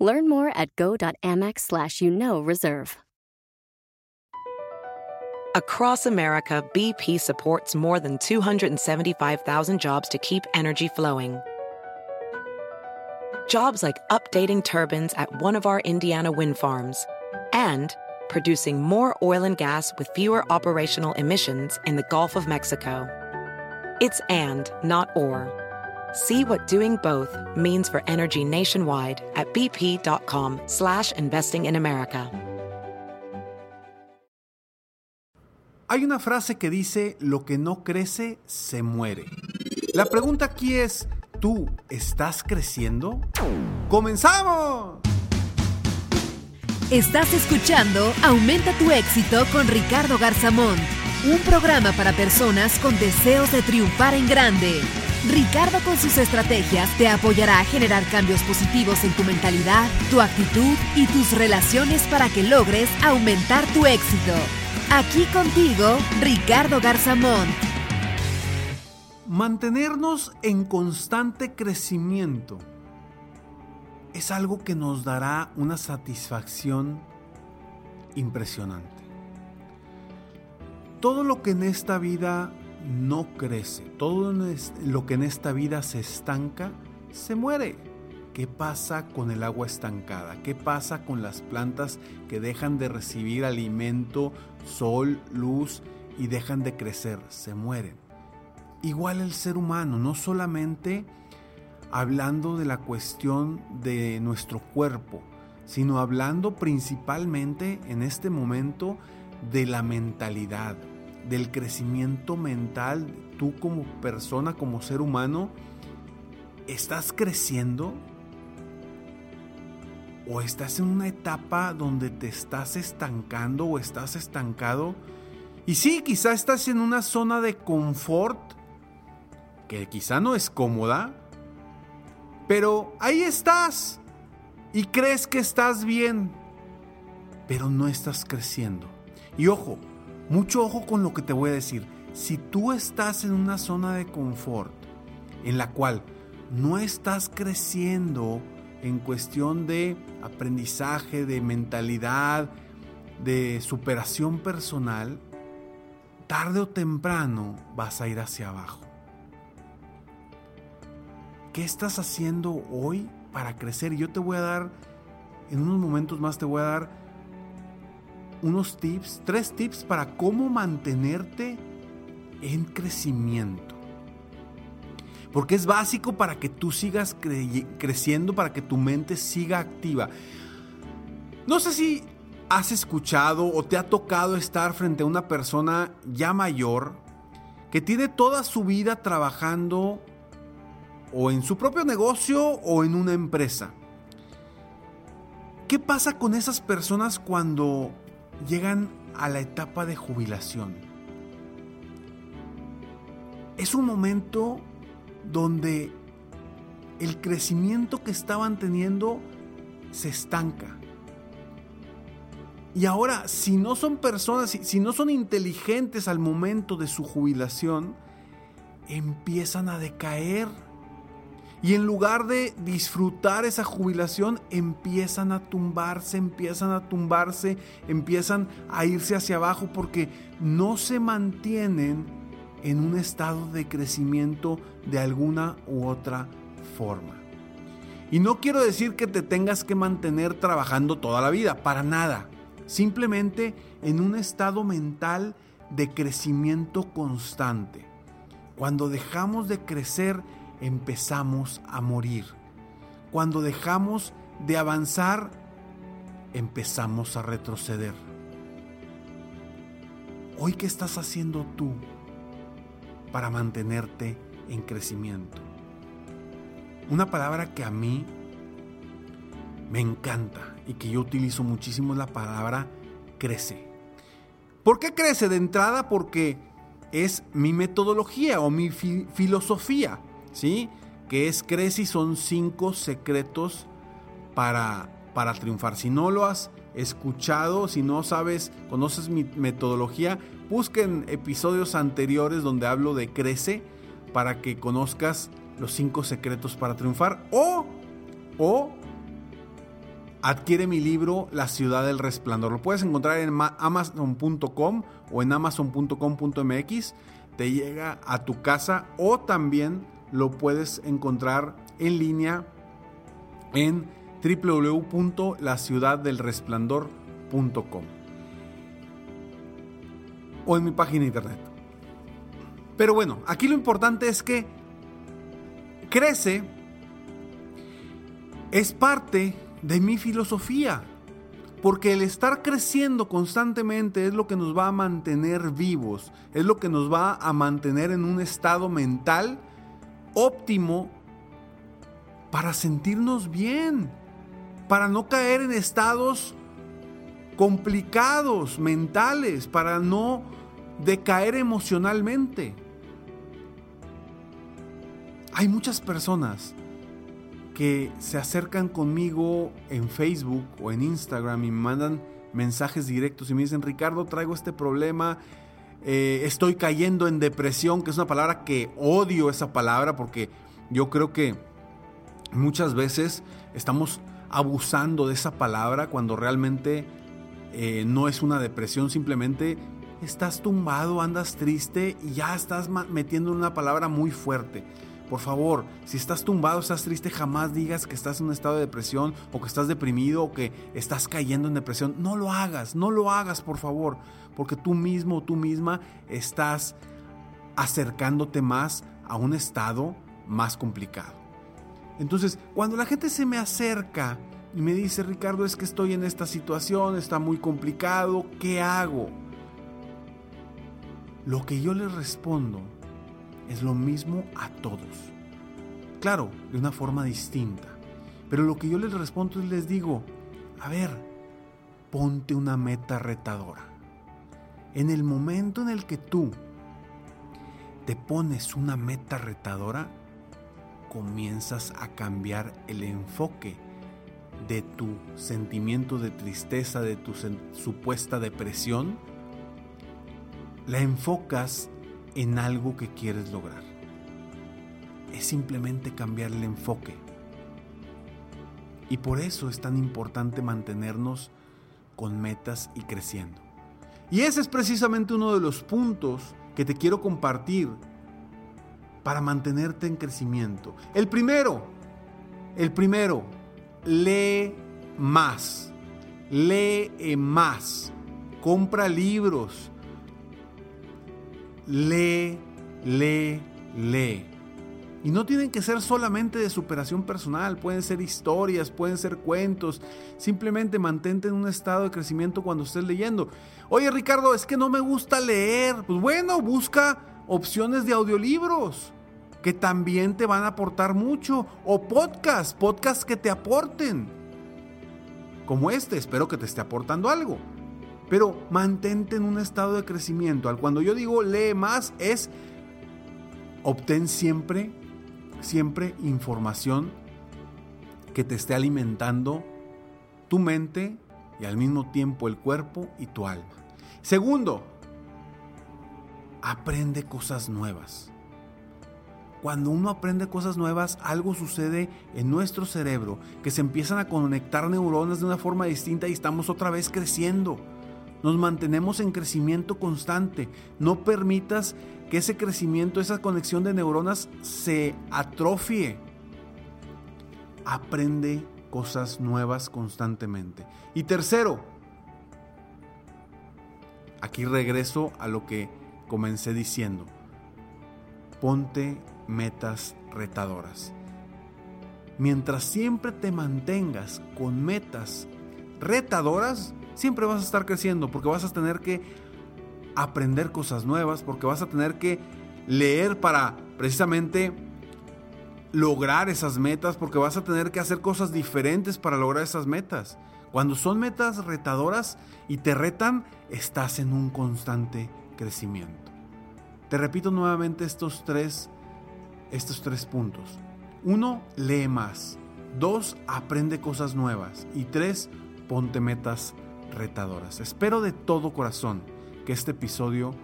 Learn more at go.amex slash you know reserve. Across America, BP supports more than 275,000 jobs to keep energy flowing. Jobs like updating turbines at one of our Indiana wind farms and producing more oil and gas with fewer operational emissions in the Gulf of Mexico. It's and, not or. See what doing both means for energy nationwide at bp.com slash investing in America. Hay una frase que dice, lo que no crece, se muere. La pregunta aquí es, ¿tú estás creciendo? ¡Comenzamos! Estás escuchando Aumenta tu éxito con Ricardo Garzamón, un programa para personas con deseos de triunfar en grande. Ricardo con sus estrategias te apoyará a generar cambios positivos en tu mentalidad, tu actitud y tus relaciones para que logres aumentar tu éxito. Aquí contigo, Ricardo Garzamón. Mantenernos en constante crecimiento es algo que nos dará una satisfacción impresionante. Todo lo que en esta vida no crece, todo lo que en esta vida se estanca, se muere. ¿Qué pasa con el agua estancada? ¿Qué pasa con las plantas que dejan de recibir alimento, sol, luz y dejan de crecer? Se mueren. Igual el ser humano, no solamente hablando de la cuestión de nuestro cuerpo, sino hablando principalmente en este momento de la mentalidad, del crecimiento mental. Tú como persona, como ser humano, ¿estás creciendo? ¿O estás en una etapa donde te estás estancando o estás estancado? Y sí, quizá estás en una zona de confort que quizá no es cómoda, pero ahí estás y crees que estás bien, pero no estás creciendo. Y ojo, mucho ojo con lo que te voy a decir. Si tú estás en una zona de confort en la cual no estás creciendo en cuestión de aprendizaje, de mentalidad, de superación personal, tarde o temprano vas a ir hacia abajo. ¿Qué estás haciendo hoy para crecer? Yo te voy a dar, en unos momentos más te voy a dar unos tips, tres tips para cómo mantenerte en crecimiento. Porque es básico para que tú sigas creciendo, para que tu mente siga activa. No sé si has escuchado o te ha tocado estar frente a una persona ya mayor que tiene toda su vida trabajando o en su propio negocio o en una empresa. ¿Qué pasa con esas personas cuando llegan a la etapa de jubilación? Es un momento donde el crecimiento que estaban teniendo se estanca. Y ahora, si no son personas, si no son inteligentes al momento de su jubilación, empiezan a decaer y en lugar de disfrutar esa jubilación, empiezan a tumbarse, empiezan a tumbarse, empiezan a irse hacia abajo porque no se mantienen en un estado de crecimiento de alguna u otra forma. Y no quiero decir que te tengas que mantener trabajando toda la vida, para nada. Simplemente en un estado mental de crecimiento constante. Cuando dejamos de crecer, empezamos a morir. Cuando dejamos de avanzar, empezamos a retroceder. Hoy, ¿qué estás haciendo tú para mantenerte en crecimiento? Una palabra que a mí me encanta y que yo utilizo muchísimo es la palabra crece. ¿Por qué crece de entrada? Porque es mi metodología o mi filosofía, ¿sí? Que es crece y son cinco secretos para, para triunfar. Si no lo has escuchado, si no sabes, conoces mi metodología, busquen episodios anteriores donde hablo de crece para que conozcas los cinco secretos para triunfar o, o adquiere mi libro La ciudad del resplandor. Lo puedes encontrar en amazon.com o en amazon.com.mx. Te llega a tu casa o también lo puedes encontrar en línea en www.laciudaddelresplandor.com o en mi página internet. Pero bueno, aquí lo importante es que crece es parte de mi filosofía. Porque el estar creciendo constantemente es lo que nos va a mantener vivos, es lo que nos va a mantener en un estado mental óptimo para sentirnos bien, para no caer en estados complicados mentales, para no decaer emocionalmente. Hay muchas personas que se acercan conmigo en Facebook o en Instagram y me mandan mensajes directos y me dicen, Ricardo, traigo este problema, eh, estoy cayendo en depresión, que es una palabra que odio esa palabra porque yo creo que muchas veces estamos abusando de esa palabra cuando realmente eh, no es una depresión, simplemente estás tumbado, andas triste y ya estás metiendo una palabra muy fuerte. Por favor, si estás tumbado, estás triste, jamás digas que estás en un estado de depresión o que estás deprimido o que estás cayendo en depresión. No lo hagas, no lo hagas, por favor, porque tú mismo o tú misma estás acercándote más a un estado más complicado. Entonces, cuando la gente se me acerca y me dice, Ricardo, es que estoy en esta situación, está muy complicado, ¿qué hago? Lo que yo les respondo es lo mismo a todos. Claro, de una forma distinta. Pero lo que yo les respondo es les digo, a ver, ponte una meta retadora. En el momento en el que tú te pones una meta retadora, comienzas a cambiar el enfoque de tu sentimiento de tristeza, de tu supuesta depresión, la enfocas en algo que quieres lograr. Es simplemente cambiar el enfoque. Y por eso es tan importante mantenernos con metas y creciendo. Y ese es precisamente uno de los puntos que te quiero compartir para mantenerte en crecimiento. El primero, el primero, lee más, lee más, compra libros, lee, lee, lee. Y no tienen que ser solamente de superación personal, pueden ser historias, pueden ser cuentos. Simplemente mantente en un estado de crecimiento cuando estés leyendo. Oye Ricardo, es que no me gusta leer. Pues bueno, busca opciones de audiolibros que también te van a aportar mucho. O podcasts, podcasts que te aporten. Como este, espero que te esté aportando algo. Pero mantente en un estado de crecimiento. Al cuando yo digo lee más es obtén siempre, siempre información que te esté alimentando tu mente y al mismo tiempo el cuerpo y tu alma. Segundo, aprende cosas nuevas. Cuando uno aprende cosas nuevas, algo sucede en nuestro cerebro, que se empiezan a conectar neuronas de una forma distinta y estamos otra vez creciendo. Nos mantenemos en crecimiento constante. No permitas que ese crecimiento, esa conexión de neuronas se atrofie. Aprende cosas nuevas constantemente. Y tercero, aquí regreso a lo que comencé diciendo. Ponte metas retadoras. Mientras siempre te mantengas con metas retadoras, siempre vas a estar creciendo porque vas a tener que aprender cosas nuevas, porque vas a tener que leer para precisamente lograr esas metas, porque vas a tener que hacer cosas diferentes para lograr esas metas. Cuando son metas retadoras y te retan, estás en un constante crecimiento. Te repito nuevamente estos tres, estos tres puntos. Uno, lee más. Dos, aprende cosas nuevas. Y tres, ponte metas retadoras. Espero de todo corazón que este episodio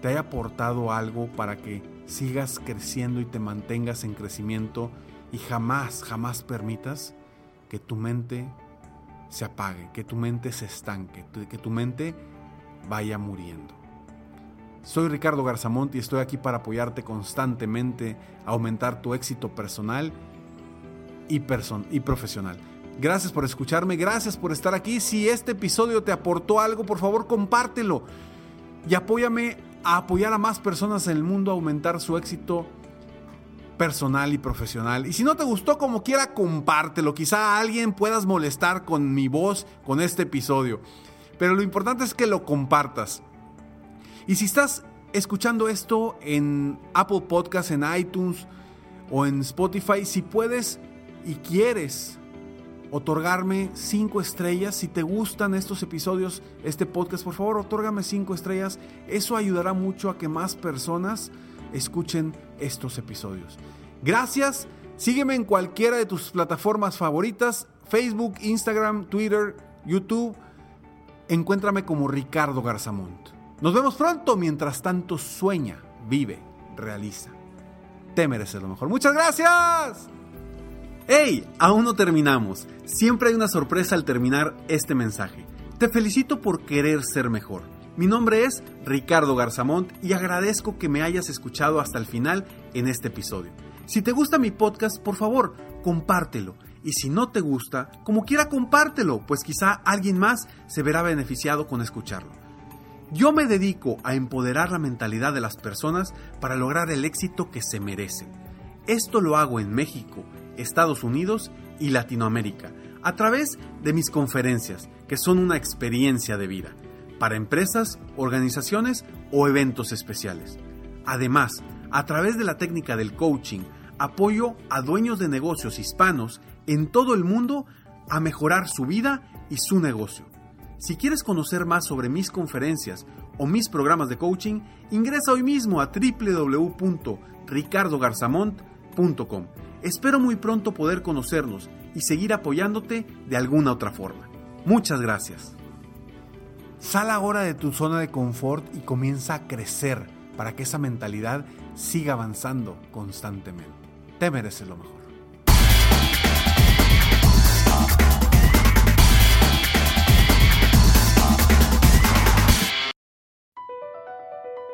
te haya aportado algo para que sigas creciendo y te mantengas en crecimiento y jamás, jamás permitas que tu mente se apague, que tu mente se estanque, que tu mente vaya muriendo. Soy Ricardo Garzamont y estoy aquí para apoyarte constantemente a aumentar tu éxito personal y, y profesional. Gracias por escucharme, gracias por estar aquí. Si este episodio te aportó algo, por favor compártelo y apóyame a apoyar a más personas en el mundo a aumentar su éxito personal y profesional. Y si no te gustó como quiera, compártelo. Quizá a alguien puedas molestar con mi voz con este episodio. Pero lo importante es que lo compartas. Y si estás escuchando esto en Apple Podcasts, en iTunes o en Spotify, si puedes y quieres otorgarme cinco estrellas. Si te gustan estos episodios, este podcast, por favor, otórgame cinco estrellas. Eso ayudará mucho a que más personas escuchen estos episodios. Gracias. Sígueme en cualquiera de tus plataformas favoritas, Facebook, Instagram, Twitter, YouTube. Encuéntrame como Ricardo Garzamont. Nos vemos pronto. Mientras tanto, sueña, vive, realiza. Te mereces lo mejor. Muchas gracias. ¡Hey! Aún no terminamos. Siempre hay una sorpresa al terminar este mensaje. Te felicito por querer ser mejor. Mi nombre es Ricardo Garzamont y agradezco que me hayas escuchado hasta el final en este episodio. Si te gusta mi podcast, por favor, compártelo. Y si no te gusta, como quiera compártelo, pues quizá alguien más se verá beneficiado con escucharlo. Yo me dedico a empoderar la mentalidad de las personas para lograr el éxito que se merecen. Esto lo hago en México, Estados Unidos y Latinoamérica a través de mis conferencias, que son una experiencia de vida para empresas, organizaciones o eventos especiales. Además, a través de la técnica del coaching, apoyo a dueños de negocios hispanos en todo el mundo a mejorar su vida y su negocio. Si quieres conocer más sobre mis conferencias o mis programas de coaching, ingresa hoy mismo a www.ricardogarzamont.com. Espero muy pronto poder conocernos y seguir apoyándote de alguna otra forma. Muchas gracias. Sal ahora de tu zona de confort y comienza a crecer para que esa mentalidad siga avanzando constantemente. Te mereces lo mejor.